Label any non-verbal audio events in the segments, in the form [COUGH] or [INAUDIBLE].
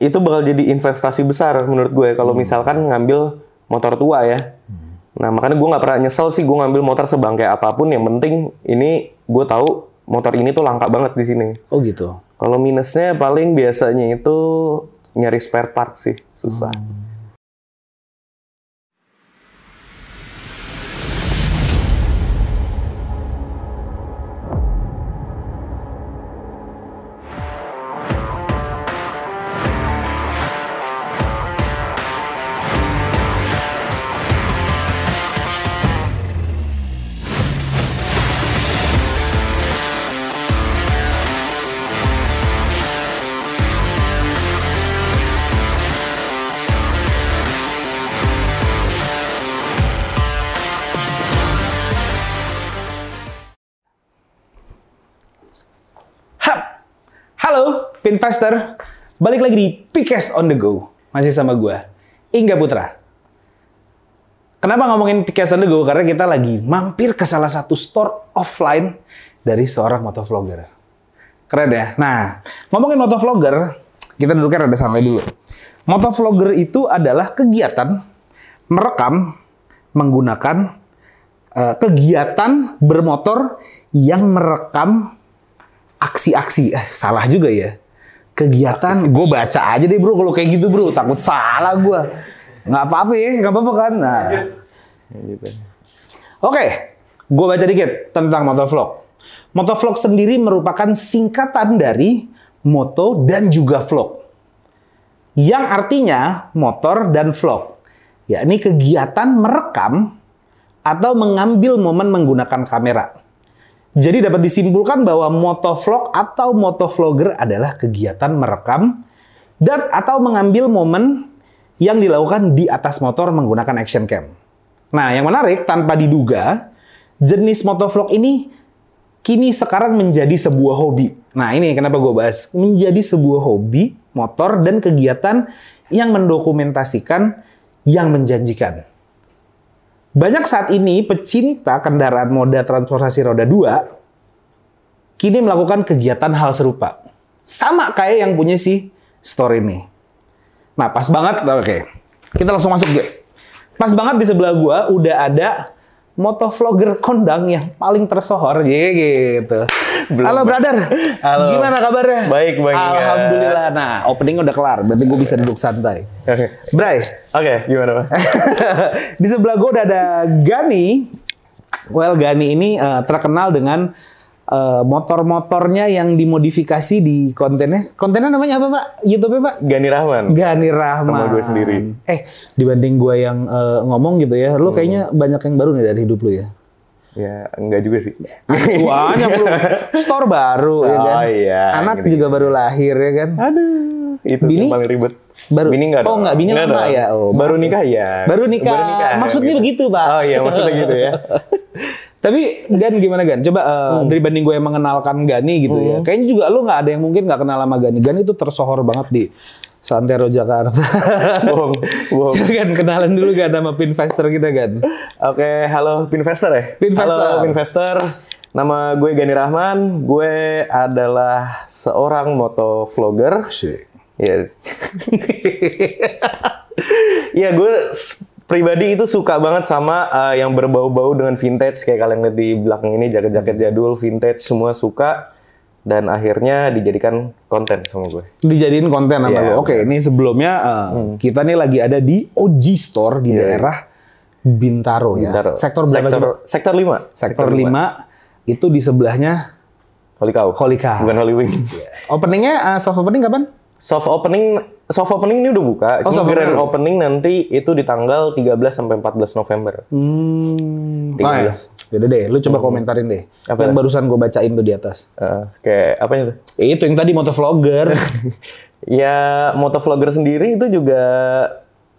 itu bakal jadi investasi besar menurut gue kalau misalkan ngambil motor tua ya. Nah makanya gue nggak pernah nyesel sih gue ngambil motor sebangkai apa pun. Yang penting ini gue tahu motor ini tuh langka banget di sini. Oh gitu. Kalau minusnya paling biasanya itu nyari spare part sih susah. Hap. Pinvestor. Balik lagi di Pikes on the Go. Masih sama gua, Ingga Putra. Kenapa ngomongin Pikes on the Go? Karena kita lagi mampir ke salah satu store offline dari seorang motovlogger. Keren ya? Nah, ngomongin motovlogger, kita dulu kan ada sampai dulu. Motovlogger itu adalah kegiatan merekam menggunakan eh, kegiatan bermotor yang merekam aksi-aksi eh salah juga ya kegiatan gue baca aja deh bro. Kalau kayak gitu bro takut salah gue nggak apa-apa ya nggak apa-apa kan? Nah. Oke gue baca dikit tentang motovlog. Motovlog sendiri merupakan singkatan dari moto dan juga vlog. Yang artinya motor dan vlog yakni kegiatan merekam atau mengambil momen menggunakan kamera jadi dapat disimpulkan bahwa motovlog atau motovlogger adalah kegiatan merekam dan atau mengambil momen yang dilakukan di atas motor menggunakan action cam. Nah, yang menarik tanpa diduga, jenis motovlog ini kini sekarang menjadi sebuah hobi. Nah, ini kenapa gue bahas. Menjadi sebuah hobi motor dan kegiatan yang mendokumentasikan yang menjanjikan. Banyak saat ini pecinta kendaraan moda transportasi roda 2 kini melakukan kegiatan hal serupa. Sama kayak yang punya si store ini. Nah, pas banget. Oke. Kita langsung masuk, guys. Pas banget di sebelah gua udah ada motovlogger kondang yang paling tersohor ya gitu. Belum. Halo brother. Halo. Gimana kabarnya? Baik, Bang Inga. Alhamdulillah. Nah, opening udah kelar. Berarti gue bisa duduk santai. Oke, Bray, Oke, gimana Pak? [LAUGHS] di sebelah gue udah ada Gani. Well, Gani ini eh, terkenal dengan eh, motor-motornya yang dimodifikasi di kontennya. Kontennya namanya apa, Pak? YouTube-nya, Pak? Gani Rahman. Gani Rahman. Nama gue sendiri. Eh, dibanding gue yang eh, ngomong gitu ya, lu kayaknya banyak yang baru nih dari hidup lu ya. Ya, enggak juga sih. Banyak lu. [LAUGHS] Store baru ya kan. Oh, iya, Anak gitu-gitu. juga baru lahir ya kan. Aduh, itu Bini? yang paling ribet. Baru- Bini enggak Oh, enggak, bini Enggak lama dong. ya? Oh, baru nikah ya. Baru nikah. Maksudnya begitu, Pak. Oh iya, maksudnya gitu ya. [LAUGHS] Tapi Gan gimana Gan? Coba eh, Hmm. dari banding gue yang mengenalkan Gani gitu ya. Kayaknya juga lu nggak ada yang mungkin nggak kenal sama Gani. Gani itu tersohor banget di Santero Jakarta. [LAUGHS] bohong, bohong. Coba Gan kenalan dulu Gan sama Pinvestor kita Gan. Oke, halo Pinvestor ya? Pinvestor. Halo Pinvestor. Nama gue Gani Rahman. Gue adalah seorang motovlogger. Iya. [LAUGHS] Iya, gue pribadi itu suka banget sama uh, yang berbau-bau dengan vintage kayak kalian lihat di belakang ini jaket-jaket jadul, vintage semua suka dan akhirnya dijadikan konten sama gue. Dijadiin konten sama Iya, lu. Oke, ini sebelumnya eh, kita nih lagi ada di OG Store di Iya. daerah Bintaro, ya. Bentar. Sektor berapa sektor, coba? Sektor 5. Sektor 5 itu di sebelahnya Holy Cow. Holy Cow. Bukan Holy Wings. Openingnya eh, soft opening kapan? Soft opening soft opening ini udah buka. Oh, Cuma soft grand opening. opening nanti itu di tanggal 13 sampai 14 November. Hmm, 13. nah, ya. Yaudah deh, lu coba komentarin deh. Apa? yang barusan gue bacain tuh di atas. Eh, kayak apanya tuh? Eh, itu yang tadi motovlogger. [LAUGHS] Ya motovlogger sendiri itu juga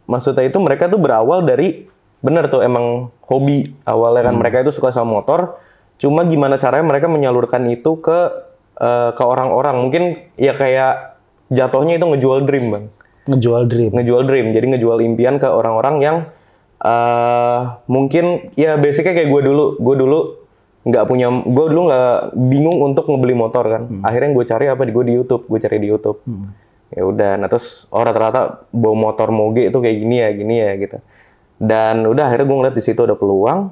maksudnya itu mereka tuh berawal dari bener tuh emang hobi awalnya kan mereka itu suka sama motor. Cuma gimana caranya mereka menyalurkan itu ke eh, ke orang-orang mungkin ya kayak jatuhnya itu ngejual dream bang. Ngejual dream. ngejual dream. Jadi ngejual impian ke orang-orang yang eh mungkin ya basicnya kayak gue dulu. Gue dulu nggak punya gue dulu nggak bingung untuk ngebeli motor kan. Akhirnya yang gue cari apa di gue di YouTube. Gue cari di YouTube. Ya udah. Nah terus oh rata-rata bawa motor moge itu kayak gini ya gini ya gitu. Dan udah akhirnya gue ngeliat di situ ada peluang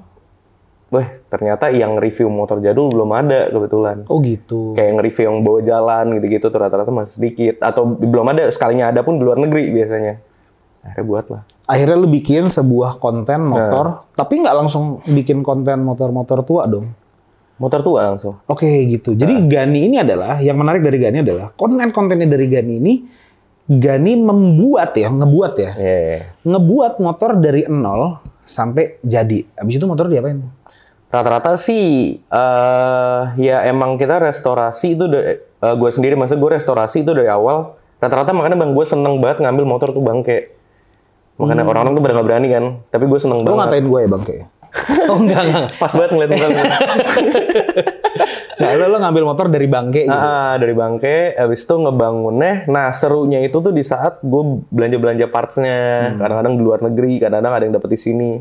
Wah, ternyata yang review motor jadul belum ada kebetulan. Oh gitu. Kayak nge-review yang bawa jalan gitu-gitu rata-rata masih sedikit. Atau belum ada, sekalinya ada pun di luar negeri biasanya. Akhirnya buat lah. Akhirnya lu bikin sebuah konten motor, tapi nggak langsung bikin konten motor-motor tua dong. Motor tua langsung. Oke gitu. Jadi Gani ini adalah yang menarik dari Gani adalah konten-kontennya dari Gani ini Gani membuat ya, ngebuat ya, Yes. ngebuat motor dari nol sampai jadi. Abis itu motor diapain? Rata-rata sih eh ya emang kita restorasi itu gue sendiri maksud gue restorasi itu dari awal rata-rata makanya bang gue seneng banget ngambil motor tuh bangke makanya orang-orang tuh pada nggak berani kan tapi gue seneng banget ngatain gue ya bang kayak? [LAUGHS] Oh enggak enggak. pas banget ngeliat muka. Nggak, lo, lo ngambil motor dari bangke gitu. Ah, dari bangke, habis itu ngebangunnya. Nah, serunya itu tuh di saat gue belanja-belanja partsnya. Kadang-kadang di luar negeri, kadang-kadang ada yang dapet di sini.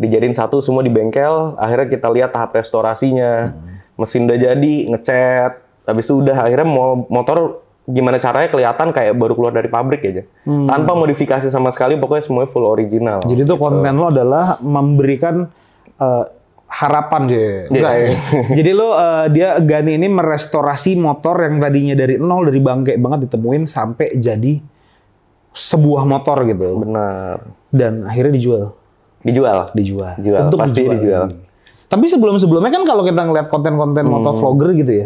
Dijadiin satu semua di bengkel, akhirnya kita lihat tahap restorasinya. Mesin udah jadi, ngecat. Habis itu udah akhirnya mau motor gimana caranya kelihatan kayak baru keluar dari pabrik aja. Tanpa modifikasi sama sekali, pokoknya semuanya full original. Jadi itu konten lo adalah memberikan eh, harapan deh. Enggak ya. [LAUGHS] Jadi lo eh, dia Gani ini merestorasi motor yang tadinya dari nol dari bangke banget ditemuin sampai jadi sebuah motor gitu. Benar. Dan akhirnya dijual. Dijual. Dijual. Dijual, pasti dijual. Tapi sebelum-sebelumnya kan kalau kita ngeliat konten-konten Hmm. motovlogger gitu ya,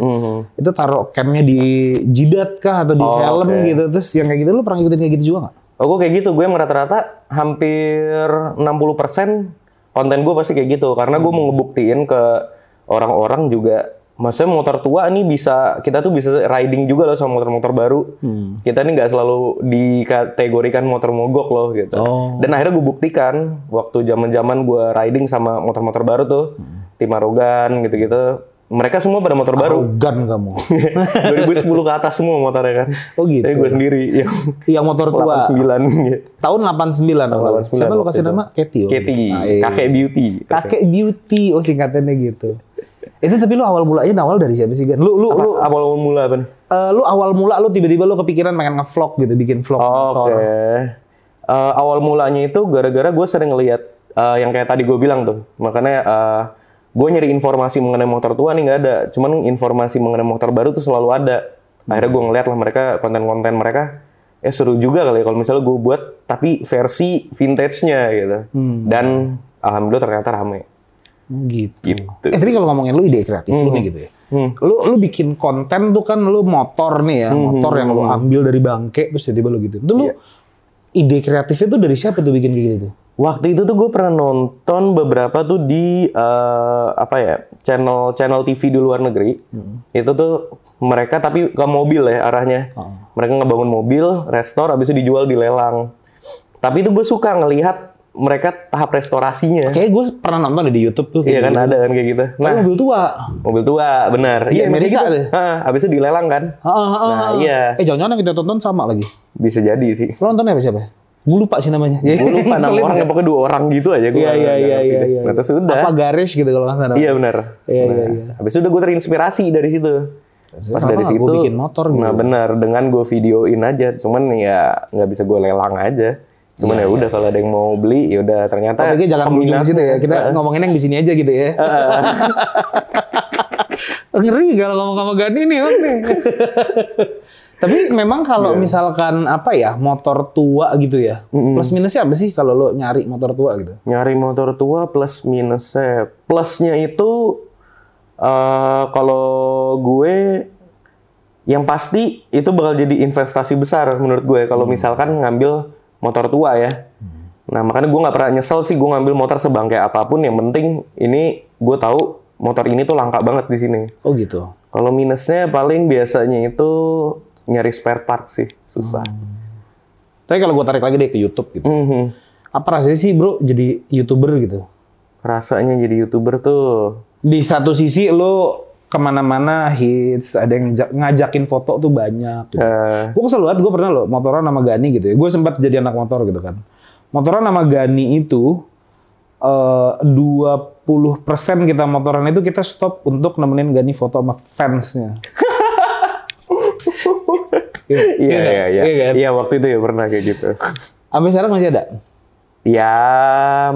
itu taruh camnya di jidat kah atau di Oh, helm oke. gitu. Terus yang kayak gitu lo pernah ngikutin kayak gitu juga nggak? Oh, gue kayak gitu. Gue rata-rata hampir 60% konten gue pasti kayak gitu. Karena gue mau ngebuktiin ke orang-orang juga, maksudnya motor tua nih bisa, kita tuh bisa riding juga loh sama motor-motor baru. Kita nih nggak selalu dikategorikan motor mogok loh gitu. Oh. Dan akhirnya gue buktikan, waktu zaman-zaman gue riding sama motor-motor baru tuh, Tim Arogan gitu-gitu, mereka semua pada motor baru. Arogan kamu. [LAUGHS] 2010 ke atas semua motornya kan. Oh gitu. Tapi gue sendiri yang Yang motor tua. 89 gitu. Tahun 89 awal. 89 Siapa lo kasih nama? Katie. oh. Katie, Ah, iya. kakek beauty. Kakek Beauty. Oh singkatannya gitu. Itu tapi lu awal mulanya awal dari siapa sih Gan? Lu lu lu awal mula apa? eh, lu awal mula lu tiba-tiba lu kepikiran pengen ngevlog gitu, bikin vlog Oke. motor. Eh, awal mulanya itu gara-gara gue sering ngeliat eh, yang kayak tadi gue bilang tuh. Makanya eh, gue nyari informasi mengenai motor tua nih nggak ada. Cuman informasi mengenai motor baru tuh selalu ada. Akhirnya gue ngeliat lah mereka konten-konten mereka. Eh seru juga kali ya kalau misalnya gue buat tapi versi vintage-nya gitu. Dan alhamdulillah ternyata rame. Gitu. Gitu. Eh tapi kalau ngomongin lu ide kreatif lu nih gitu ya. Hmm. Lu lu bikin konten tuh kan lu motor nih ya, motor yang lu ambil dari bangke terus tiba-tiba lu gitu. Itu lu ide kreatifnya tuh dari siapa tuh bikin kayak gitu tuh? Waktu itu tuh gue pernah nonton beberapa tuh di eh, apa ya channel channel TV di luar negeri. Itu tuh mereka tapi ke mobil ya arahnya. Mereka ngebangun mobil, restor, habis itu dijual di lelang. Tapi itu gue suka ngelihat mereka tahap restorasinya. Kayak gue pernah nonton di YouTube tuh. Iya kan gitu. ada kan kayak gitu. Tapi Nah, mobil tua. mobil tua, benar. Emang Amerika kayak deh. gitu. Hah, habis itu dilelang kan? Ah, ah, ah, Nah, ah. iya. Eh jangan-jangan yang kita tonton sama lagi. Bisa jadi sih. Lo nontonnya apa siapa? Gue lupa sih namanya. Gue lupa [LAUGHS] nama orangnya ya? pokoknya dua orang gitu aja. Gua Iya iya iya iya. iya. Nah terus udah. Apa garis gitu kalau nggak salah. Iya benar. Iya, Nah, iya, iya. Habis itu udah gue terinspirasi dari situ. Pas Kenapa dari situ. gua bikin motor gitu? Nah benar dengan gue videoin aja. Cuman ya nggak bisa gue lelang aja. Cuman ya udah kalau ada yang mau beli ya udah ternyata. Topiknya jangan berujung situ ya. Kita Heeh. ngomongin yang di sini aja gitu ya. [LAUGHS] Ngeri kalau ngomong sama Gani nih Bang, nih. [LAUGHS] Tapi memang kalau Iya. misalkan apa ya motor tua gitu ya, plus minusnya apa sih kalau lo nyari motor tua gitu? nyari motor tua plus minusnya. Plusnya itu eh kalau gue yang pasti itu bakal jadi investasi besar menurut gue kalau misalkan ngambil motor tua ya. Nah makanya gue nggak pernah nyesel sih gue ngambil motor sebangkai apa pun. Yang penting ini gue tahu motor ini tuh langka banget di sini. Oh gitu. Kalau minusnya paling biasanya itu nyari spare part sih susah. Tapi kalau gue tarik lagi deh ke YouTube gitu. Mhm. Apa rasanya sih bro jadi youtuber gitu? Rasanya jadi youtuber tuh Di satu sisi lo ke mana-mana hits, ada yang ngajak- ngajakin foto tuh banyak. Gitu. eh, Gue kesel banget, gue pernah loh motoran sama Gani gitu ya. Gue sempat jadi anak motor gitu kan. Motoran sama Gani itu eh 20% kita motoran itu kita stop untuk nemenin Gani foto sama fansnya. [LAUGHS] Iya, iya, kan? iya. Iya kan? Iya, waktu itu ya pernah kayak gitu. Sampai sekarang masih ada? Ya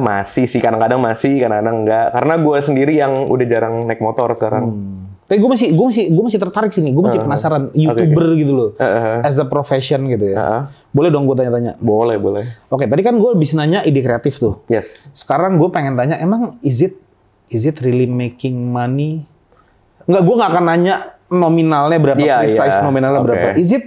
masih sih kadang-kadang masih kadang-kadang enggak karena gue sendiri yang udah jarang naik motor sekarang. Tapi gue masih gue masih gue masih tertarik sini. Gue masih penasaran youtuber gitu loh, Heeh. as a profession gitu ya. Heeh. Boleh dong gue tanya-tanya. Boleh boleh. Oke, tadi kan gue bisa nanya ide kreatif tuh. Yes. Sekarang gue pengen tanya, emang is it is it really making money? Enggak, gue nggak akan nanya nominalnya berapa, Iya, precise iya. nominalnya Oke. berapa. Is it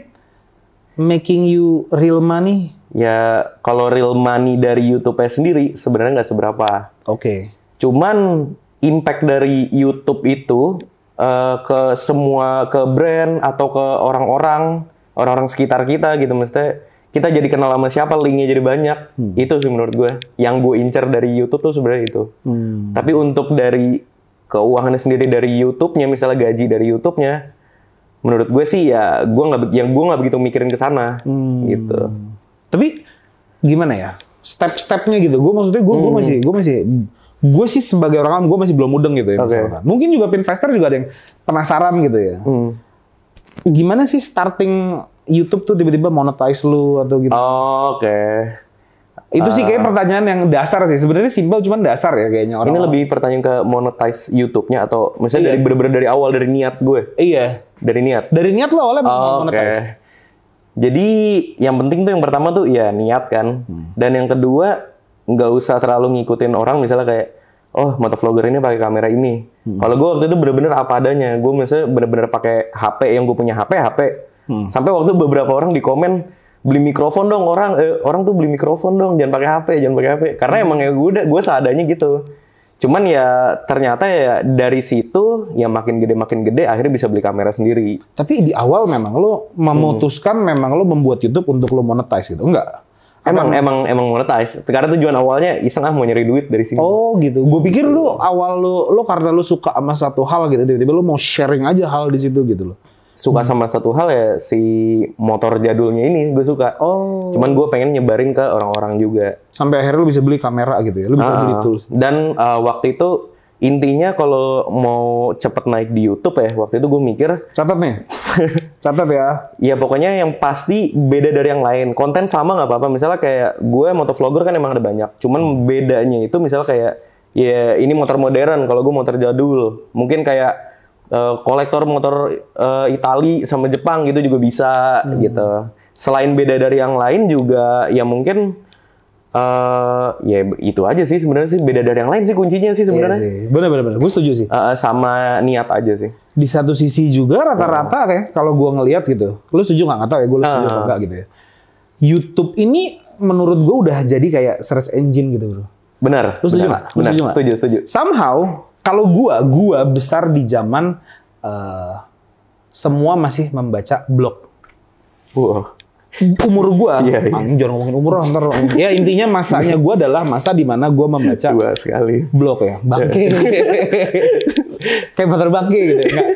making you real money? Ya kalau real money dari YouTube-nya sendiri sebenarnya nggak seberapa. Oke. Cuman impact dari YouTube itu eh, ke semua ke brand atau ke orang-orang orang-orang sekitar kita gitu mesti kita jadi kenal sama siapa linknya jadi banyak itu sih menurut gue yang gue incer dari YouTube tuh sebenarnya itu Hmm. tapi untuk dari keuangannya sendiri dari YouTube-nya misalnya gaji dari YouTube-nya menurut gue sih ya gue nggak yang gue nggak begitu mikirin ke sana gitu Tapi gimana ya? Step-stepnya gitu. Gue maksudnya gue Hmm. masih gue masih gue sih sebagai orang awam gue masih belum mudeng gitu ya misalkan. Mungkin juga investor juga ada yang penasaran gitu ya. Hmm. Gimana sih starting YouTube tuh tiba-tiba monetize lu atau gitu? oke Itu sih kayak pertanyaan yang dasar sih. Sebenarnya simpel cuman dasar ya kayaknya orang. Ini lebih pertanyaan ke monetize YouTube-nya atau misalnya Iya. dari bener-bener dari awal dari niat gue, Iya. dari niat. Dari niat lo awalnya Oke. monetize. Jadi yang penting tuh yang pertama tuh ya niat kan, Hmm. dan yang kedua nggak usah terlalu ngikutin orang misalnya kayak oh motovlogger ini pakai kamera ini. Hmm. Kalau gue waktu itu bener-bener apa adanya, gue misalnya bener-bener pakai HP yang gue punya HP HP. Hmm. Sampai waktu beberapa orang di komen beli mikrofon dong orang eh, orang tuh beli mikrofon dong jangan pakai HP jangan pakai HP karena Hmm. emang ya gue udah gue seadanya gitu cuman ya ternyata ya dari situ ya makin gede makin gede akhirnya bisa beli kamera sendiri Tapi di awal memang lo memutuskan memang lo membuat YouTube untuk lo monetize gitu. Enggak. Emang emang emang monetize karena tujuan awalnya iseng ah mau nyari duit dari sini Oh gitu. Gue pikir lu awal lu lo karena lu suka sama satu hal gitu tiba-tiba lu mau sharing aja hal di situ gitu loh. suka sama satu hal ya si motor jadulnya ini gue suka Oh. cuman gue pengen nyebarin ke orang-orang juga Sampai akhirnya lu bisa beli kamera gitu ya. Lu bisa beli Ah, tools. Dan uh, waktu itu intinya kalau mau cepet naik di YouTube ya, waktu itu gue mikir, Catat nih. Catat ya. [LAUGHS] ya pokoknya yang pasti beda dari yang lain. Konten sama nggak apa-apa. Misalnya kayak gue motovlogger kan emang ada banyak. Cuman bedanya itu misalnya kayak ya ini motor modern. Kalau gue motor jadul, mungkin kayak uh, kolektor motor uh, Itali sama Jepang gitu juga bisa gitu. Selain beda dari yang lain juga ya mungkin eh ya itu aja sih sebenarnya sih beda dari yang lain sih kuncinya sih sebenarnya. Iya sih. Bener bener bener. Gue setuju sih. Eh, sama niat aja sih. Di satu sisi juga rata-rata ya kalau gua ngelihat gitu. Lu setuju nggak? Nggak tahu ya. Gue setuju Ah. apa enggak gitu ya. YouTube ini menurut gue udah jadi kayak search engine gitu bro. Benar. Lu setuju benar, nggak? Benar. setuju nggak? Setuju, setuju. Somehow kalau gua gua besar di zaman eh, semua masih membaca blog. Wow. Umur gua, Iya, iya. jangan ngomongin umur lah, ntar. Ya intinya masanya gua adalah masa di mana gua membaca Dua sekali. blog ya, bangke. [LAUGHS] Kayak motor bangke gitu. Nggak.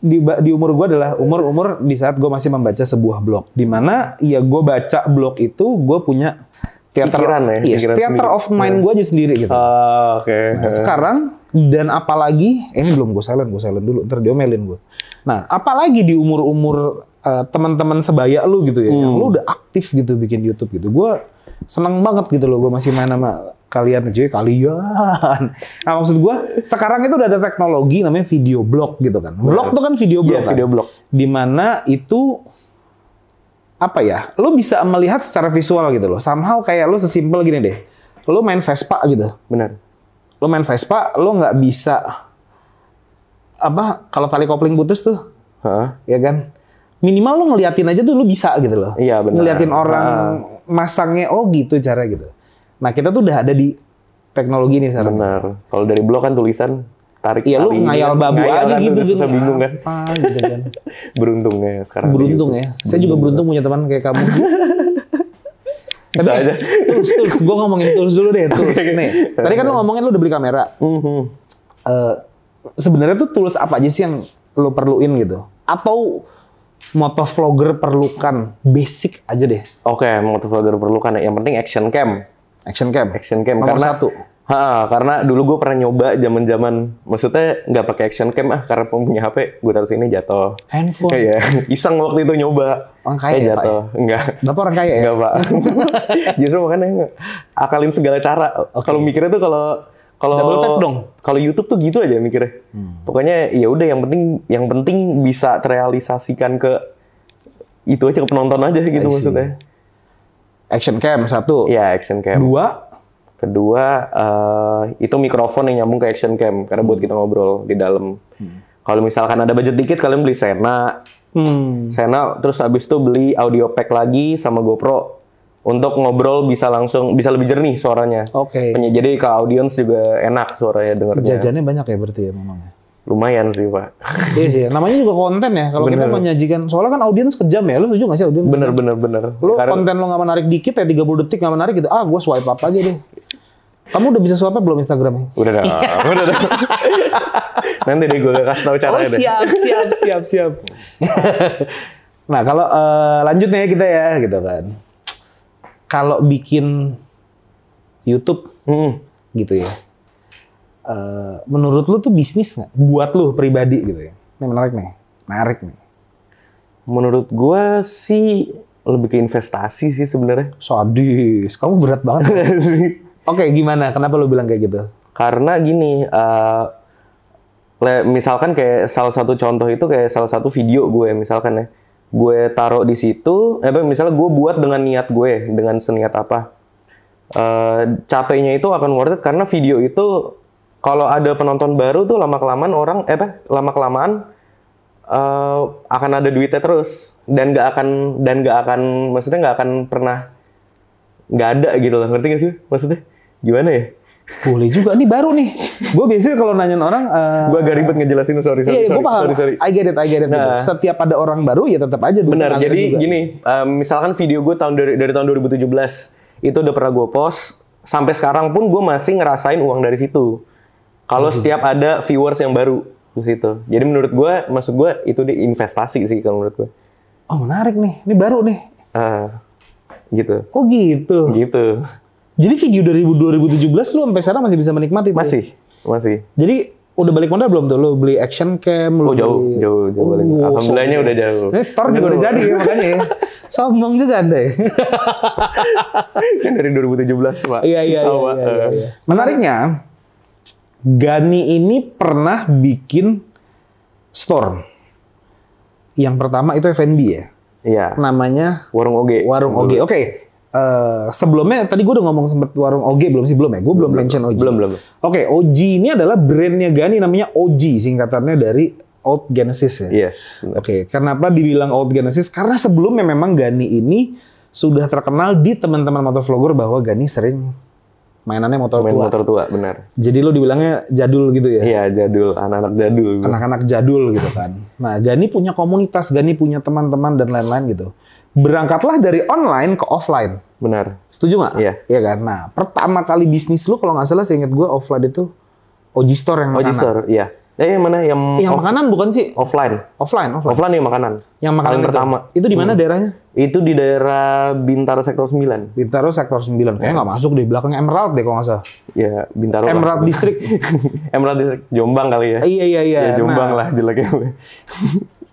Di, di umur gua adalah umur-umur di saat gua masih membaca sebuah blog. Di mana ya gua baca blog itu gua punya theater, Pikiran ya, iya, pikiran theater sendiri. of mind gua aja sendiri gitu. Ah, Oke. Nah, sekarang dan apalagi eh, ini belum gue silent, gue silent dulu, ntar diomelin gue. Nah, apalagi di umur-umur eh, teman-teman sebaya lu gitu ya, yang lu udah aktif gitu bikin YouTube gitu. Gue seneng banget gitu loh, gue masih main sama kalian cuy, kalian. [LAUGHS] Nah, maksud gue sekarang itu udah ada teknologi namanya video blog gitu kan. Vlog tuh kan video blog Iya, kan. video blog. Di mana itu apa ya? Lu bisa melihat secara visual gitu loh. Somehow kayak lu sesimpel gini deh. Lu main Vespa gitu Benar. lo main Vespa, lo nggak bisa apa kalau tali kopling putus tuh, Hah? ya kan? Minimal lo ngeliatin aja tuh lo bisa gitu loh. Iya, benar. Ngeliatin orang Ah. masangnya, oh gitu cara gitu. Nah kita tuh udah ada di teknologi nih sekarang. Benar. Kalau dari blog kan tulisan tarik Iya lo ngayal babu ngayal aja kan, gitu. susah gitu. bingung kan. Apa gitu kan. [LAUGHS] Beruntungnya sekarang. Beruntung YouTube. ya. Saya juga beruntung punya teman kayak kamu. [LAUGHS] Tapi Bisa aja. tools, tools. Gue ngomongin tools dulu deh. Tools. [LAUGHS] Nih, tadi kan lo ngomongin lo udah beli kamera. Mhm. eh sebenarnya tuh tools apa aja sih yang lo perluin gitu? Atau motovlogger perlukan basic aja deh. Oke, motovlogger perlukan ya. Yang penting action cam. Action cam. Action cam Nomor karena satu. Ha, karena dulu gue pernah nyoba zaman-zaman, maksudnya nggak pakai action cam ah, karena punya HP, gue taruh sini jatuh. Handphone. Iya, [LAUGHS] iseng waktu itu nyoba. Orang kaya Eh, ya, Pak, jatuh. Enggak. Bapak orang kaya ya? Enggak, Pak. [LAUGHS] Justru makanya akalin segala cara. Kalau mikirnya tuh kalau kalau Double tap dong. Hmm. Kalau YouTube tuh gitu aja mikirnya. Pokoknya ya udah yang penting yang penting bisa terrealisasikan ke itu aja ke penonton aja gitu maksudnya. Action cam satu. Iya, action cam. Dua. Kedua, eh, itu mikrofon yang nyambung ke action cam karena buat kita ngobrol di dalam. Kalau misalkan ada budget dikit, kalian beli Sena, Hmm. Sena, terus abis itu beli audio pack lagi sama GoPro untuk ngobrol bisa langsung bisa lebih jernih suaranya. Oke. Penye- Jadi ke audience juga enak suaranya dengernya. Jajannya banyak ya berarti ya memang. ya? Lumayan sih pak. Iya sih, namanya juga konten ya. Kalau kita menyajikan, soalnya kan audiens kejam ya. Lu setuju gak sih audiens? Bener bener bener. Lu Karena- konten lu gak menarik dikit ya 30 detik gak menarik gitu. Ah, gua swipe up aja deh. Kamu udah bisa swipe up belum Instagramnya? Udah dong, [LAUGHS] udah dong. Nanti deh gue kasih tahu Oh caranya deh. siap, siap, siap, siap. [LAUGHS] nah kalau eh, lanjut nih kita ya gitu kan. Kalau bikin YouTube Hmm. gitu ya. eh, menurut lu tuh bisnis nggak? Buat lu pribadi gitu ya. Ini menarik nih. Menarik nih. Menurut gue sih lebih ke investasi sih sebenarnya. Sadis. Kamu berat banget. [LAUGHS] Oke, gimana? Kenapa lu bilang kayak gitu? Karena gini, eh, le- misalkan kayak salah satu contoh itu kayak salah satu video gue misalkan ya, gue taruh di situ, eh misalnya gue buat dengan niat gue, dengan seniat apa, Eh capeknya itu akan worth it karena video itu kalau ada penonton baru tuh lama kelamaan orang, eh apa, lama kelamaan eh, akan ada duitnya terus dan nggak akan dan nggak akan maksudnya nggak akan pernah nggak ada gitu loh. Ngerti gak sih? Maksudnya gimana ya Boleh juga. Ini baru nih. Gue biasanya kalau nanyain orang, eh, Gue agak ribet ngejelasin, sorry, sorry, iya, sorry, gue paham. sorry, sorry. I get it, I get it. gitu. Nah. Setiap ada orang baru ya tetap aja Benar, jadi juga. gini, um, misalkan video gue tahun dari, dari tahun 2017, itu udah pernah gue post, sampai sekarang pun gue masih ngerasain uang dari situ. Kalau setiap ada viewers yang baru di situ. Jadi menurut gue, maksud gue itu di investasi sih kalau menurut gue. Oh menarik nih, ini baru nih. Ah, gitu, Oh gitu. gitu. Jadi video dari 2017 lu sampai sekarang masih bisa menikmati? tuh? Masih, masih. Jadi udah balik modal belum tuh? Lu beli action cam? Lu Oh jauh, beli... jauh, jauh. balik. Oh, Alhamdulillahnya sombong. udah jauh. Ini store juga udah jadi ya makanya ya. [LAUGHS] Sombong juga anda ya. [LAUGHS] kan dari 2017 pak. Iya iya iya, iya, iya, iya. Menariknya Gani ini pernah bikin store. Yang pertama itu F&B ya. Iya. Namanya Warung Oge. Warung Oge. Oke. Eh, sebelumnya tadi gue udah ngomong sempet warung Oge belum sih belum ya? Gue belum mention Oji. Belum, belum. Oke, Oji ini adalah brandnya Gani namanya Oji singkatannya dari Old Genesis ya. Yes. Oke, kenapa dibilang Old Genesis? Karena sebelumnya memang Gani ini sudah terkenal di teman-teman motovlogger bahwa Gani sering mainannya motor Main tua. motor tua, benar. Jadi lo dibilangnya jadul gitu ya? Iya, jadul, anak-anak jadul. Anak-anak jadul gitu kan. Nah, Gani punya komunitas, Gani punya teman-teman dan lain-lain gitu. Berangkatlah dari online ke offline. Benar. Setuju nggak? Iya. Iya kan? Nah, pertama kali bisnis lu kalau nggak salah saya ingat gue offline itu Oji Store yang Oji makanan. Store, iya. Eh, yang mana? Yang, Yang off- makanan bukan sih? offline. Offline, offline. Offline yang makanan. Yang makanan Paling itu. pertama. Itu di mana daerahnya? Itu di daerah Bintaro Sektor 9. Bintaro sektor 9. Kayaknya nggak masuk di belakang Emerald deh kalau nggak salah. Ya, Bintaro. lah. Emerald District. [LAUGHS] Emerald District. Jombang kali ya. iya iya iya. Ya, Jombang Nah, lah jeleknya. [LAUGHS]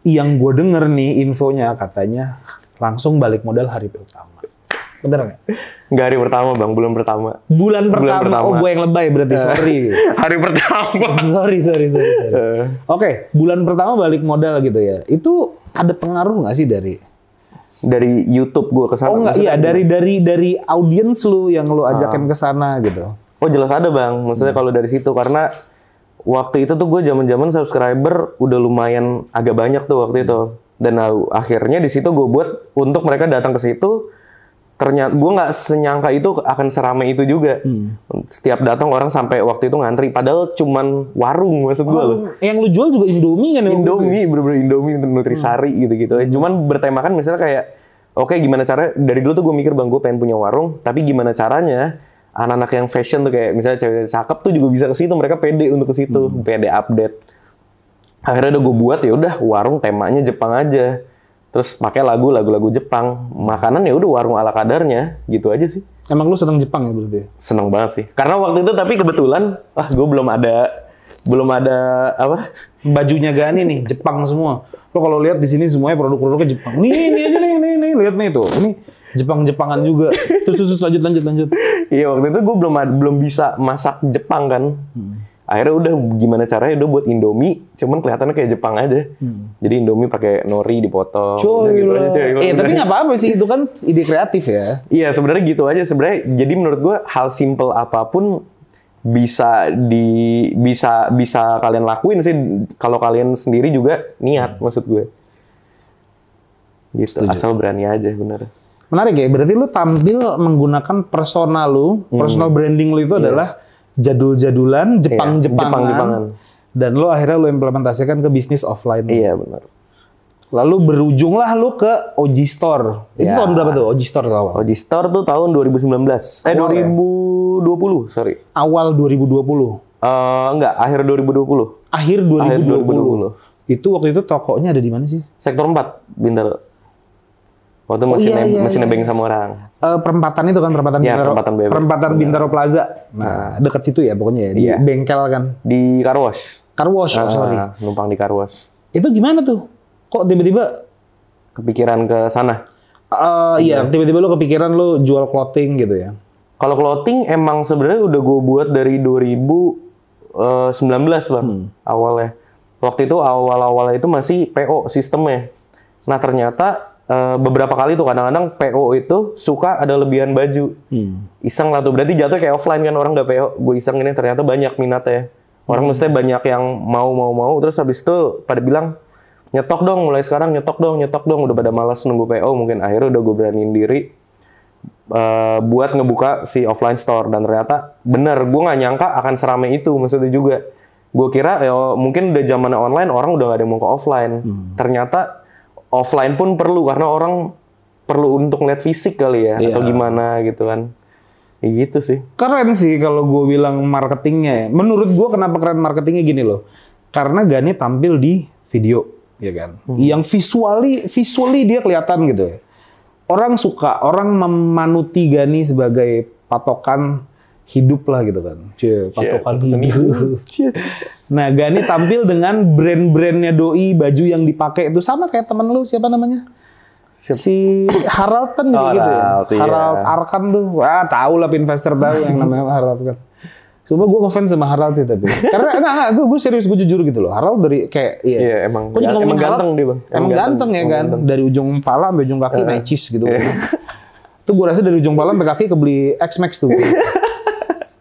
Yang gue denger nih infonya katanya langsung balik modal hari pertama. Bener nggak? Nggak hari pertama, Bang. Bulan pertama. Bulan pertama. pertama. Oh gue yang lebay berarti. Sorry. [LAUGHS] hari pertama. sorry sorry sorry. sorry. Eh, Oke, bulan pertama balik modal gitu ya. Itu ada pengaruh nggak sih dari dari YouTube gua ke sana. Oh enggak, Maksudnya- iya dari dari dari audiens lu yang lu ajakin ke sana gitu. Oh jelas ada bang, maksudnya Hmm. kalau dari situ karena waktu itu tuh gue zaman-zaman subscriber udah lumayan agak banyak tuh waktu itu dan akhirnya di situ gue buat untuk mereka datang ke situ ternyata gue nggak senyangka itu akan seramai itu juga Hmm. setiap datang orang sampai waktu itu ngantri padahal cuman warung maksud gue loh Yang lu jual juga Indomie kan? ya? Indomie bener-bener Indomie Nutrisari gitu-gitu cuman bertemakan misalnya kayak oke gimana cara dari dulu tuh gue mikir bang gue pengen punya warung tapi gimana caranya anak-anak yang fashion tuh kayak misalnya cewek cakep tuh juga bisa ke situ mereka pede untuk ke situ pede update akhirnya udah gue buat ya udah warung temanya Jepang aja terus pakai lagu lagu-lagu Jepang makanan ya udah warung ala kadarnya gitu aja sih Emang lu seneng Jepang ya berarti? seneng banget sih karena waktu itu tapi kebetulan ah gue belum ada belum ada apa Bajunya Gani nih, Jepang semua. Lo kalau lihat di sini semuanya produk-produknya Jepang. Nih, ini aja nih, nih, nih, lihat nih tuh. Ini Jepang-Jepangan juga. Terus, terus, lanjut, lanjut, lanjut. iya waktu itu gue belum belum bisa masak Jepang kan akhirnya udah gimana caranya udah buat Indomie cuman kelihatannya kayak Jepang aja jadi Indomie pakai nori dipotong Udah gitu aja, coy. eh tapi nggak apa-apa sih, itu kan ide kreatif ya. Iya sebenarnya gitu aja sebenarnya. Jadi menurut gue hal simple apa pun bisa di bisa bisa kalian lakuin sih kalau kalian sendiri juga niat maksud gue. Gitu asal berani aja bener. Menarik ya, berarti lu tampil menggunakan persona lu, personal branding lu itu adalah jadul-jadulan, Jepang-Jepangan. Jepang-Jepangan. Dan lu akhirnya lu implementasikan ke bisnis offline. Iya bener. Lalu berujunglah lu ke OG Store. Itu Ya. tahun berapa tuh OG Store awal? Oji Store tuh tahun 2019. Eh Awal ya? 2020 sorry. Awal 2020. Eh enggak akhir 2020. Akhir 2020. Akhir 2020. Itu waktu itu tokonya ada di mana sih? Sektor 4 Bintaro. Waktu Oh, masih iya, neb- iya, masih iya. nebeng sama orang. Eh, perempatan itu kan perempatan Iya, Bintaro. perempatan BB. Perempatan Bintaro Plaza. Nah, dekat situ ya pokoknya ya, di Iya. bengkel kan. Di Karwash. Car wash, oh, sorry. Ah, numpang di Karwash. Itu gimana tuh? Kok tiba-tiba kepikiran ke sana. eh iya, tiba-tiba lu kepikiran lu jual clothing gitu ya. Kalau clothing emang sebenarnya udah gue buat dari 2019 bang Hmm. awalnya. Waktu itu awal-awalnya itu masih PO sistemnya. Nah ternyata eh, beberapa kali tuh kadang-kadang PO itu suka ada lebihan baju. Hmm. Iseng lah tuh berarti jatuh kayak offline kan orang nggak PO. Gue iseng ini ternyata banyak minatnya. Orang Hmm. mestinya banyak yang mau mau mau terus habis itu pada bilang nyetok dong mulai sekarang nyetok dong nyetok dong udah pada malas nunggu PO mungkin akhirnya udah gue beraniin diri eh, buat ngebuka si offline store dan ternyata bener gue nggak nyangka akan seramai itu maksudnya juga gue kira ya mungkin udah zaman online orang udah gak ada yang mau ke offline ternyata offline pun perlu karena orang perlu untuk ngeliat fisik kali ya atau Iya. gimana gitu kan ya gitu sih Keren sih kalau gue bilang marketingnya ya. Menurut gue kenapa keren marketingnya gini loh. Karena Gani tampil di video, ya kan. Yang visually, visually dia kelihatan gitu ya. Orang suka, orang memanuti Gani sebagai patokan hidup lah gitu kan. Cie, patokan hidup. [LAUGHS] Nah, Gani tampil dengan brand-brandnya doi, baju yang dipakai itu sama kayak temen lu siapa namanya? Siapa? Si Harald kan juga Oh, gitu ya. Harald, iya. Harald Arkan tuh. Wah, tahu lah investor tahu yang namanya Harald kan. Coba gue ngefans sama Harald ya tapi. Karena enggak, enggak gue, gue serius gue jujur gitu loh. Harald dari kayak iya. Iya, emang Kok juga emang Harald, ganteng dia, Bang. Emang, Emang ganteng, ganteng, ya emang kan. ganteng. Dari ujung pala sampai ujung kaki necis gitu. Tuh gue rasa dari ujung pala sampai kaki kebeli X-Max tuh. [LAUGHS]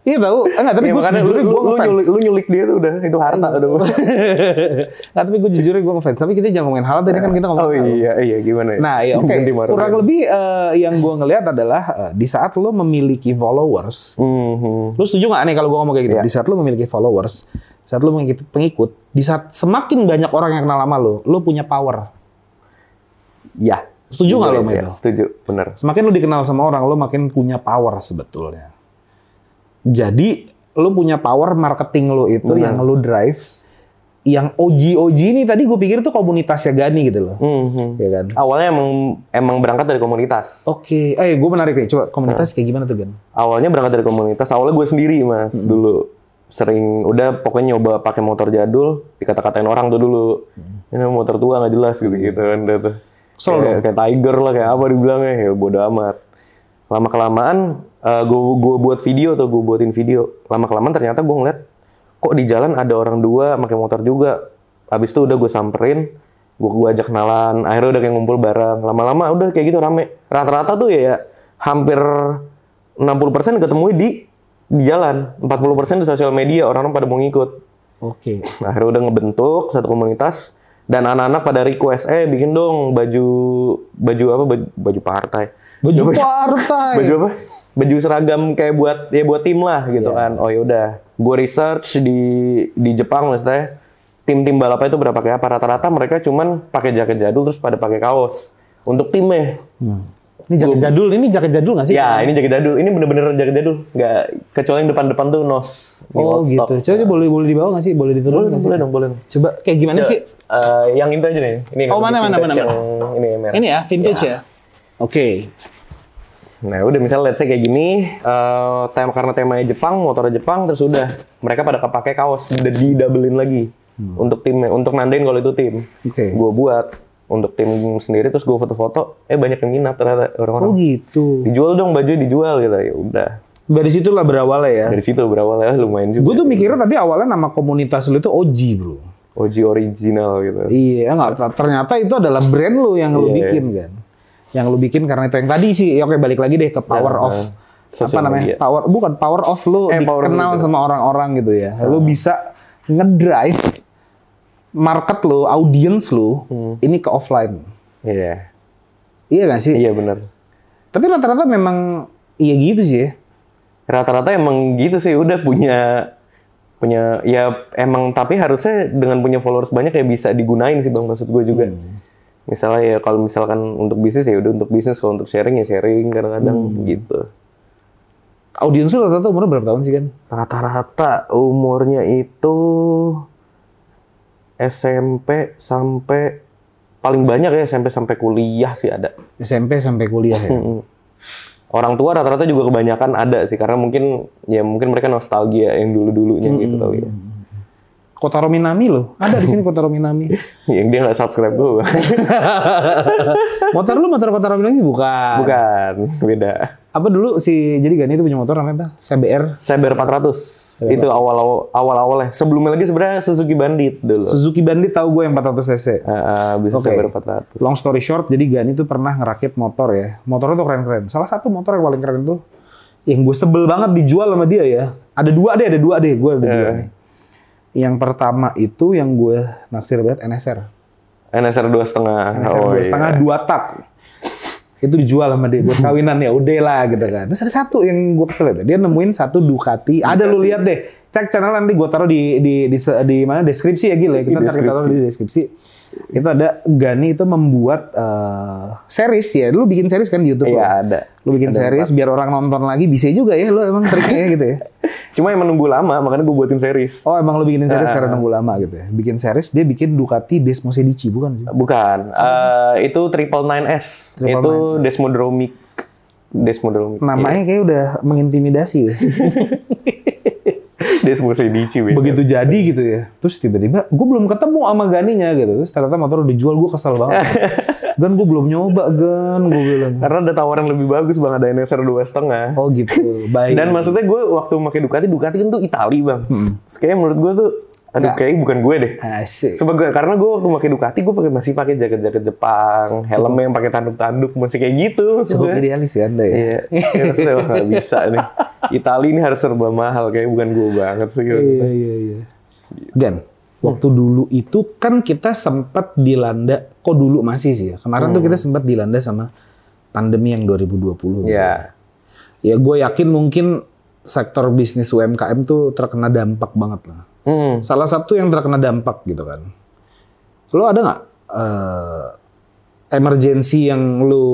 iya tahu. Enggak, tapi Iya, gue lu, gue lu, lu, ngefans. nyulik, lu nyulik dia tuh udah itu harta udah [LAUGHS] Nah, tapi gue jujur gue ngefans. Tapi kita jangan ngomongin Harald tadi kan kita ngomongin oh iya iya gimana ya Nah, ya oke. Marah. Kurang lebih eh, yang gue ngelihat adalah eh, di saat lo memiliki followers, Mhm. lo setuju nggak nih kalau gue ngomong kayak gitu? Iya. Di saat lo memiliki followers, saat lo memiliki pengikut, di saat semakin banyak orang yang kenal sama lo, lo punya power. Iya. Setuju nggak lo sama Iya, itu? Setuju, bener. Semakin lo dikenal sama orang, lo makin punya power sebetulnya. Jadi lo punya power marketing lo itu Benar. yang lo drive, yang OG OG ini tadi gue pikir tuh komunitasnya Gani gitu loh, Mhm. ya kan? Awalnya emang emang berangkat dari komunitas. Oke, eh gue menarik nih. Coba Nah. komunitas kayak gimana tuh Gan? Awalnya berangkat dari komunitas. Awalnya gue sendiri mas Hmm. dulu sering udah pokoknya nyoba pakai motor jadul dikata-katain orang tuh dulu ini motor tua nggak jelas gitu gitu kan tuh kayak, kayak tiger lah kayak apa dibilangnya ya bodo amat lama kelamaan gue gue buat video tuh gue buatin video. Lama kelamaan ternyata gue ngeliat kok di jalan ada orang dua pakai motor juga. Abis itu udah gue samperin gue gue ajak kenalan akhirnya udah kayak ngumpul bareng. Lama-lama udah kayak gitu rame. Rata-rata tuh ya hampir 60% ketemu di di jalan. 40% di sosial media orang-orang pada mau ngikut. Oke. Nah, akhirnya udah ngebentuk satu komunitas dan anak-anak pada request eh bikin dong baju baju apa baju, baju partai Baju partai. baju apa baju seragam kayak buat ya buat tim lah gitu kan oh yaudah gue research di di Jepang maksudnya tim-tim balapnya itu berapa kayak apa rata-rata mereka cuman pakai jaket jadul terus pada pakai kaos untuk timnya Ini jaket jadul, ini jaket jadul nggak sih? Ya, ini jaket jadul. Ini bener-bener jaket jadul. Nggak kecuali yang depan-depan tuh nos. Oh gitu. Stock. Coba boleh boleh dibawa nggak sih? Boleh diturun Boleh, nggak sih? boleh dong, boleh. Coba kayak gimana sih? Eh, yang itu aja nih. Ini yang Oh, mana, mana, vintage mana, Yang ini yang merah. Ini ya, vintage ya. Oke. Nah udah misalnya let's say kayak gini, eh tema karena temanya Jepang, motornya Jepang, terus udah mereka pada kepake kaos, di, di doublein lagi untuk timnya, untuk nandain kalau itu tim. Hmm. Oke. Gue buat untuk tim sendiri, terus gue foto-foto, eh banyak yang minat ternyata Oh orang-orang. gitu. Dijual dong baju dijual gitu ya udah. Dari situlah berawalnya ya. Dari situ berawal ya [LAUGHS] lumayan juga. Gue tuh mikirnya tadi awalnya nama komunitas lu itu OG bro. OG original gitu. Iya nggak. Ternyata itu adalah brand lu yang lu Iya. bikin kan. Yang lu bikin karena itu yang tadi sih. Ya, oke balik lagi deh ke power Ya, of apa namanya? media. Power bukan power of lu Eh, dikenal sama orang-orang gitu ya. Lu bisa ngedrive market lu, audience lu Hmm. ini ke offline. Iya, Iya gak sih? iya benar. Tapi rata-rata memang iya gitu sih ya. Rata-rata emang gitu sih, udah punya punya ya emang tapi harusnya dengan punya followers banyak ya bisa digunain sih bang maksud gue juga. Misalnya ya kalau misalkan untuk bisnis ya udah untuk bisnis kalau untuk sharing ya sharing kadang-kadang gitu. Audience lu rata-rata umurnya berapa tahun sih kan? Rata-rata umurnya itu SMP sampai paling banyak ya SMP sampai kuliah sih ada. SMP sampai kuliah ya. Mm-mm. Orang tua rata-rata juga kebanyakan ada sih karena mungkin ya mungkin mereka nostalgia yang dulu-dulunya gitu kali ya. Kotaro Minami loh. Ada di sini Kotaro Minami. [LAUGHS] yang dia nggak subscribe gue. [LAUGHS] motor lu motor Kotaro Minami bukan. Bukan, beda. Apa dulu si jadi Gani itu punya motor namanya apa? CBR Cyber 400 itu awal awal awalnya. Sebelumnya lagi sebenarnya Suzuki Bandit dulu. Suzuki Bandit tahu gue yang 400 cc. Uh, uh, bisa Oke. Cyber 400. Long story short, jadi Gani tuh pernah ngerakit motor ya. Motornya tuh keren-keren. Salah satu motor yang paling keren tuh yang gue sebel banget dijual sama dia ya. Ada dua deh, ada dua deh. Gue ada dua Eh. nih. Yang pertama itu yang gue naksir banget NSR. NSR dua setengah. NSR Oh, dua iya. setengah dua tak. Itu dijual sama dia buat kawinan ya udah lah gitu kan. Terus ada satu yang gue kesel itu. Dia nemuin satu Ducati. Ada lu lihat deh. Cek channel nanti gue taruh di di di, di mana deskripsi ya gila. Kita Di kita taruh di deskripsi. Itu ada Gani itu membuat eh, series ya. Lu bikin series kan di YouTube. Iya ada. Lu bikin series biar orang nonton lagi bisa juga ya. Lu emang triknya ya gitu ya. [LAUGHS] Cuma emang nunggu lama, makanya gue buatin series. Oh emang lu bikinin Ah. series karena nunggu lama gitu ya. Bikin series dia bikin Ducati Desmo Sedici bukan sih? Bukan, Eh, itu Triple Nine S. Itu Desmodromic. Desmodromic. Namanya kayak udah mengintimidasi [LAUGHS] Desmo Sedici. beda. begitu jadi gitu ya terus tiba-tiba gue belum ketemu sama Ganinya gitu terus ternyata motor udah dijual gue kesel banget [LAUGHS] Gan gue belum nyoba Gan gue bilang Karena ada tawaran lebih bagus bang, ada NSR dua setengah. oh gitu baik Dan maksudnya gue waktu pakai Ducati, Ducati kan tuh Itali bang. Terus kayaknya menurut gue tuh, aduh Nggak. kayaknya bukan gue deh. asik Sebagai karena gue waktu pakai Ducati, gue pakai masih pakai jaket-jaket Jepang, helmnya yang pakai tanduk-tanduk, masih kayak gitu cukup maksudnya. idealis ya anda ya Iya, ya, maksudnya wah, nggak [LAUGHS] bisa nih. Itali ini harus serba mahal, kayak bukan gue banget sih. gitu. iya iya iya Gan waktu dulu itu kan kita sempat dilanda kok dulu masih sih ya kemarin tuh kita sempat dilanda sama pandemi yang 2020 Iya. ya gue yakin mungkin sektor bisnis UMKM tuh terkena dampak banget lah Hmm. salah satu yang terkena dampak gitu kan. Lo ada nggak eh, emergency yang lu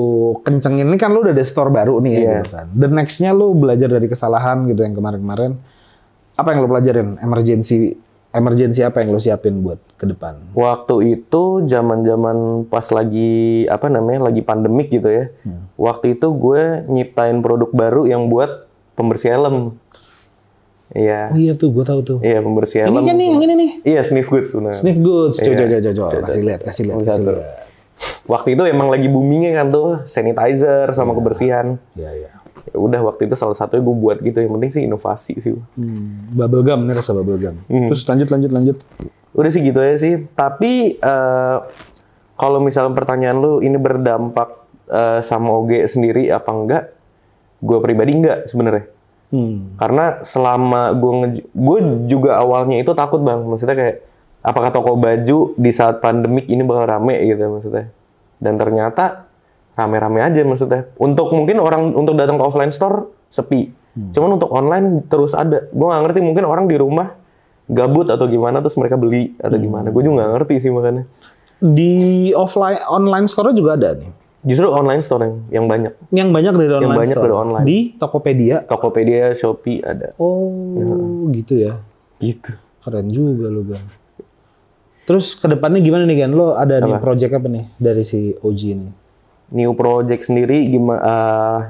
kencengin ini kan lu udah ada store baru nih ya Iya. gitu kan. The nextnya lu belajar dari kesalahan gitu yang kemarin-kemarin. Apa yang lu pelajarin? Emergency emergency apa yang lu siapin buat ke depan? Waktu itu zaman-zaman pas lagi apa namanya lagi pandemik gitu ya. Waktu itu gue nyiptain produk baru yang buat pembersih helm. Iya. Oh iya tuh, gue tahu tuh. Iya pembersih Ini helm. kan nih, yang ini nih. Iya sniff goods benar. Sniff goods. Coba, Iya. coba, coba, coba. Kasih lihat, kasih lihat, kasih lihat. Waktu itu emang lagi boomingnya kan tuh sanitizer sama kebersihan. Iya, iya. Ya udah waktu itu salah satunya gue buat gitu. Yang penting sih inovasi sih. Hmm, bubble gum, ini rasa bubble gum. Terus lanjut, lanjut, lanjut. Udah sih gitu aja sih. Tapi eh, kalau misalnya pertanyaan lu ini berdampak eh, sama OG sendiri apa enggak? Gue pribadi enggak sebenarnya. Hmm. Karena selama gue gue juga awalnya itu takut bang. Maksudnya kayak apakah toko baju di saat pandemik ini bakal rame gitu maksudnya. Dan ternyata rame-rame aja maksudnya. Untuk mungkin orang untuk datang ke offline store sepi. Cuman untuk online terus ada. Gue nggak ngerti mungkin orang di rumah gabut atau gimana terus mereka beli atau gimana. Gue juga nggak ngerti sih makanya. Di offline, online store juga ada nih. Justru online store yang, yang banyak. Yang banyak dari online banyak store. dari online. Di Tokopedia. Tokopedia, Shopee ada. Oh, gitu ya. Gitu. Keren juga lu, Gan. Terus ke depannya gimana nih, Gan? Lo ada nih project apa nih dari si OG ini? New project sendiri gimana?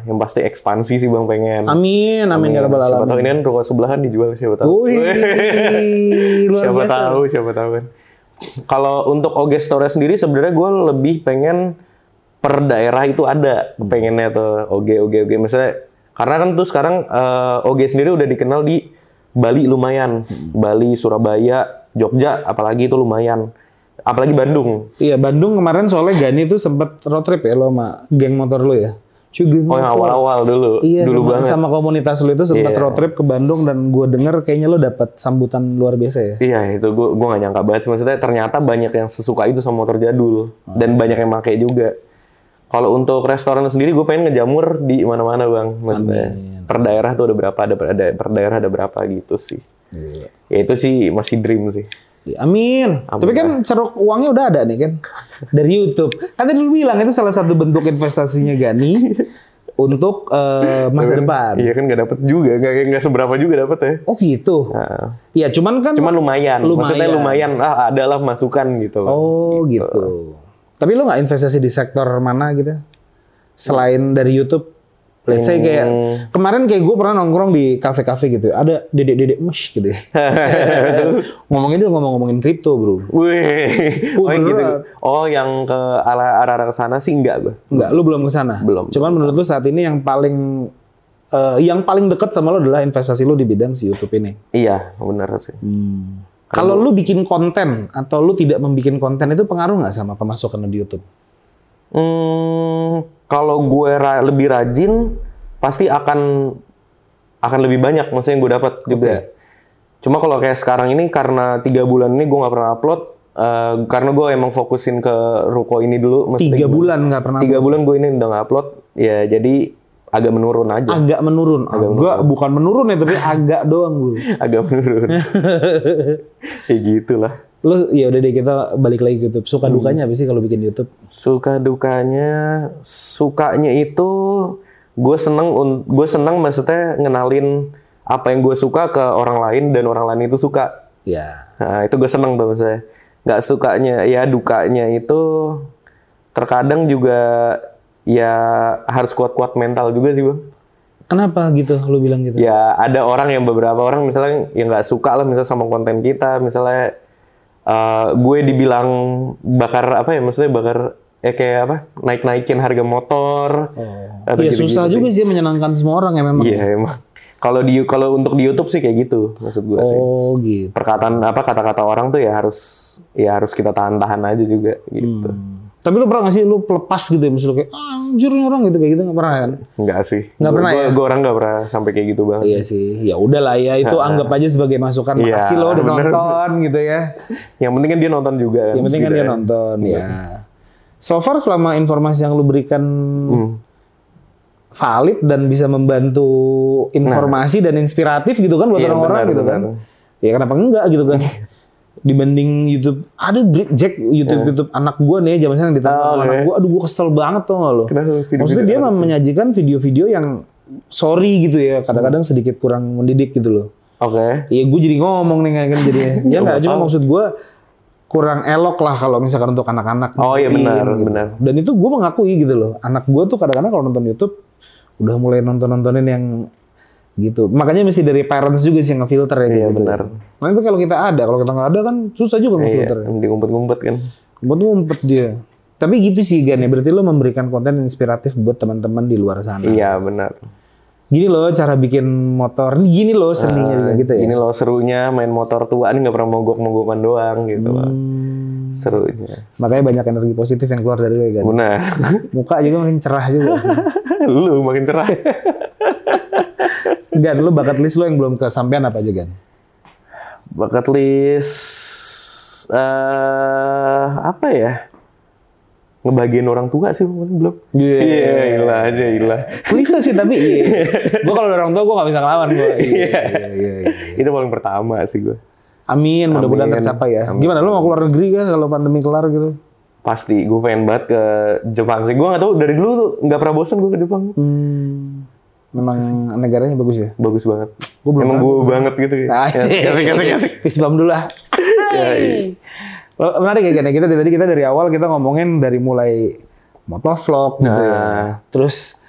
yang pasti ekspansi sih bang pengen. Amin, amin, ya rabbal Siapa alamin. tahu ini kan ruko sebelahan dijual siapa tahu. Wih, [LAUGHS] luar siapa biasa. tahu, siapa tahu kan. Kalau untuk OG Store sendiri sebenarnya gue lebih pengen per daerah itu ada pengennya tuh OG OG OG misalnya karena kan tuh sekarang eh, OG sendiri udah dikenal di Bali lumayan. Bali Surabaya Jogja apalagi itu lumayan. Apalagi Bandung. Iya, Bandung kemarin soalnya Gani tuh sempet road trip ya lo sama geng motor lo ya. Cuy, geng oh yang awal-awal dulu. Iya, dulu sama, banget. sama komunitas lo itu sempat Iya. road trip ke Bandung dan gue denger kayaknya lo dapat sambutan luar biasa ya. Iya itu gue gue gak nyangka banget maksudnya ternyata banyak yang sesuka itu sama motor jadul. Dan banyak yang make juga. Kalau untuk restoran sendiri gue pengen ngejamur di mana-mana bang, maksudnya per daerah tuh ada berapa ada ada per daerah ada berapa gitu sih. Iya. Ya itu sih masih dream sih. Ya, Amin. Tapi kan ceruk uangnya udah ada nih kan dari YouTube. Kan tadi lu bilang itu salah satu bentuk investasinya Gani [LAUGHS] untuk eh, masa depan. Iya kan nggak dapet juga, nggak nggak seberapa juga dapet ya. Oh gitu. Nah, Iya, cuman kan cuman lumayan. maksudnya Lumayan. lumayan. Ah adalah masukan gitu. Oh gitu. Tapi lo nggak investasi di sektor mana gitu? Selain dari YouTube? Let's say kayak kemarin kayak gue pernah nongkrong di kafe-kafe gitu. Ada dedek-dedek mesh gitu ya. [LAUGHS] ngomongin dia ngomong-ngomongin kripto bro. Wih, Oh, yang gitu. Oh yang ke arah arah ke sana sih enggak gue. Enggak, lu belum ke sana. Belum, Cuman menurut lu saat ini yang paling eh, yang paling dekat sama lo adalah investasi lu di bidang si YouTube ini. Iya, benar sih. Kalau lu bikin konten atau lu tidak membuat konten itu pengaruh nggak sama pemasukan lu di YouTube? Hmm, kalau gue ra- lebih rajin, pasti akan akan lebih banyak, maksudnya yang gue dapat juga. Cuma kalau kayak sekarang ini karena tiga bulan ini gue nggak pernah upload, eh, karena gue emang fokusin ke ruko ini dulu. Tiga bulan nggak pernah Tiga bulan gue ini udah nggak upload, ya jadi agak menurun aja, agak menurun. Agak, bukan menurun ya, tapi agak doang bro. [LAUGHS] agak menurun. [LAUGHS] ya gitulah. Lu ya udah deh kita balik lagi ke YouTube. Suka dukanya apa sih kalau bikin YouTube? Suka dukanya, sukanya itu gue seneng, gue seneng maksudnya ngenalin apa yang gue suka ke orang lain dan orang lain itu suka. Ya. Nah, itu gue seneng tuh maksudnya. Nggak sukanya, ya dukanya itu terkadang juga ya harus kuat-kuat mental juga sih bang. Kenapa gitu? Lu bilang gitu? Ya ada orang yang beberapa orang misalnya yang nggak suka lah misalnya sama konten kita, misalnya eh, gue dibilang bakar apa ya maksudnya bakar eh kayak apa naik-naikin harga motor. atau Iya gitu-gitu susah sih. juga sih menyenangkan semua orang ya memang. Iya emang. Kalau di kalau untuk di YouTube sih kayak gitu maksud gue sih. Oh gitu. Perkataan apa kata-kata orang tuh ya harus ya harus kita tahan-tahan aja juga gitu. Tapi lu pernah gak sih lu lepas gitu ya? Misalnya lu kayak "Ah, anjir orang gitu kayak gitu nggak pernah kan? Enggak sih. Nggak pernah Gue- ya? Gue orang nggak pernah sampai kayak gitu banget. Iya sih. Ya udahlah ya itu anggap aja sebagai masukan. Iya, Makasih lo udah bener. nonton gitu ya. Yang penting kan dia nonton juga. Yang penting kan dia setidaknya. nonton ya. So far selama informasi yang lu berikan Hmm. valid dan bisa membantu informasi dan inspiratif gitu kan buat Iya, orang-orang benar, gitu kan. Ya kenapa enggak gitu kan. [LAUGHS] Dibanding YouTube, ada Jack YouTube YouTube anak gua nih zaman sekarang ditangkap Oh, sama anak gua, aduh gua kesel banget tuh nggak lo. Kenapa Maksudnya dia menyajikan video-video yang sorry gitu ya, kadang-kadang sedikit kurang mendidik gitu loh. Oke. Iya, gue jadi ngomong nih kan jadi [LAUGHS] ya nggak cuma maksud gue kurang elok lah kalau misalkan untuk anak-anak. Oh, iya, benar, gitu. benar. Dan itu gue mengakui gitu loh. Anak gue tuh kadang-kadang kalau nonton YouTube udah mulai nonton-nontonin yang gitu. Makanya mesti dari parents juga sih yang ngefilter ya Iya gitu. benar. Nah, tapi kalau kita ada, kalau kita nggak ada kan susah juga Iya, ngefilter. mending ngumpet-ngumpet kan. Buat ngumpet dia. Tapi gitu sih Gan ya, berarti lo memberikan konten inspiratif buat teman-teman di luar sana. Iya benar. Gini loh cara bikin motor, Ini gini loh seninya bisa gitu ya. Ini loh serunya main motor tua nih nggak pernah mogok-mogokan doang gitu. Hmm. Serunya. Makanya banyak energi positif yang keluar dari lo ya kan. Benar. Muka juga makin cerah juga sih. [LAUGHS] Lu makin cerah. [LAUGHS] Gan, lu bakat list lo yang belum kesampaian apa aja Gan? Bucket list eh apa ya? Ngebagiin orang tua sih belum. Iya. Iya, ilah aja ilah. Klise sih tapi iya. [LAUGHS] gue kalau orang tua gue gak bisa ngelawan gue. Iya, iya, iya, iya. Itu paling pertama sih gue. Amin, mudah-mudahan tercapai ya. Amin. Gimana lu mau keluar negeri kah kalau pandemi kelar gitu? Pasti, gue pengen banget ke Jepang sih. Gue gak tahu dari dulu tuh nggak pernah bosan gue ke Jepang. Hmm, memang negaranya bagus ya. Bagus banget. Gua belum Emang gue banget gitu. ya. Asik, Asik, asik, asik. Fist bump dulu lah. Ya, iya. Lo- Menarik ya ya. kita dari tadi kita dari awal kita ngomongin dari mulai motovlog gitu ya. Nah. Terus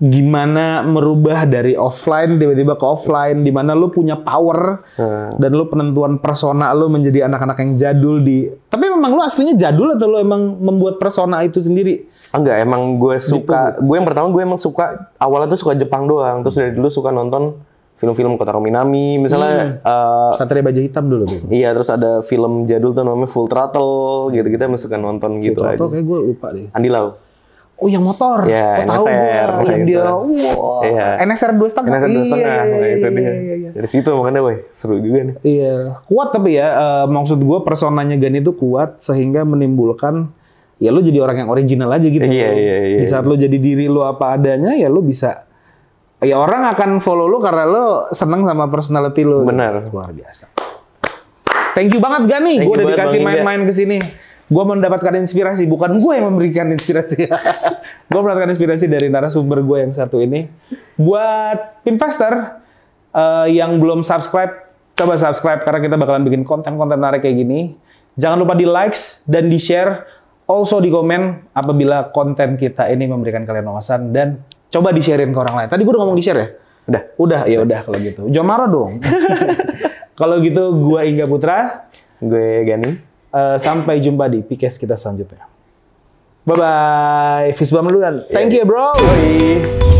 gimana merubah dari offline tiba-tiba ke offline di mana lu punya power Nah. dan lu penentuan persona lu menjadi anak-anak yang jadul di Tapi memang lu aslinya jadul atau lu emang membuat persona itu sendiri? Enggak, emang gue suka. Gue yang pertama gue emang suka awalnya tuh suka Jepang doang. Terus dari dulu suka nonton film-film Kotaro Minami. Misalnya eh, Satria Baja Hitam dulu tuh. Iya, terus ada film jadul tuh namanya Full Throttle gitu. Kita emang suka nonton gitu aja. Atau kayak gue lupa deh. Andi Lau. Oh yang motor. Ya, oh, tahu NSR, gua. Yang gitu. dia, wah. Iya. NSR dua setengah. Ini satu setengah, Iya, nah, iya, itu iya, dia. iya, iya. Dari situ makanya, weh, seru juga nih. Iya, kuat tapi ya eh, maksud gue personanya Gan itu kuat sehingga menimbulkan ya lu jadi orang yang original aja gitu. Iya, iya, iya. Di saat lu jadi diri lu apa adanya ya lu bisa ya orang akan follow lu karena lu seneng sama personality lu. Benar. Luar biasa. Thank you banget Gan nih, Thank gue udah dikasih main-main ke sini. Gue mendapatkan inspirasi, bukan gue yang memberikan inspirasi. [LAUGHS] gue mendapatkan inspirasi dari narasumber gue yang satu ini. Buat investor eh, yang belum subscribe, coba subscribe karena kita bakalan bikin konten-konten menarik kayak gini. Jangan lupa di likes dan di share, also di komen apabila konten kita ini memberikan kalian wawasan dan coba di sharein ke orang lain. Tadi gue udah ngomong di share ya? Udah. Udah, ya udah kalau gitu. Jomaro dong. [LAUGHS] kalau gitu, gua Ingga Putra. Gue Gani. Eh, sampai jumpa di PKS kita selanjutnya. Bye bye. Fist bump dulu dan thank you bro. Bye.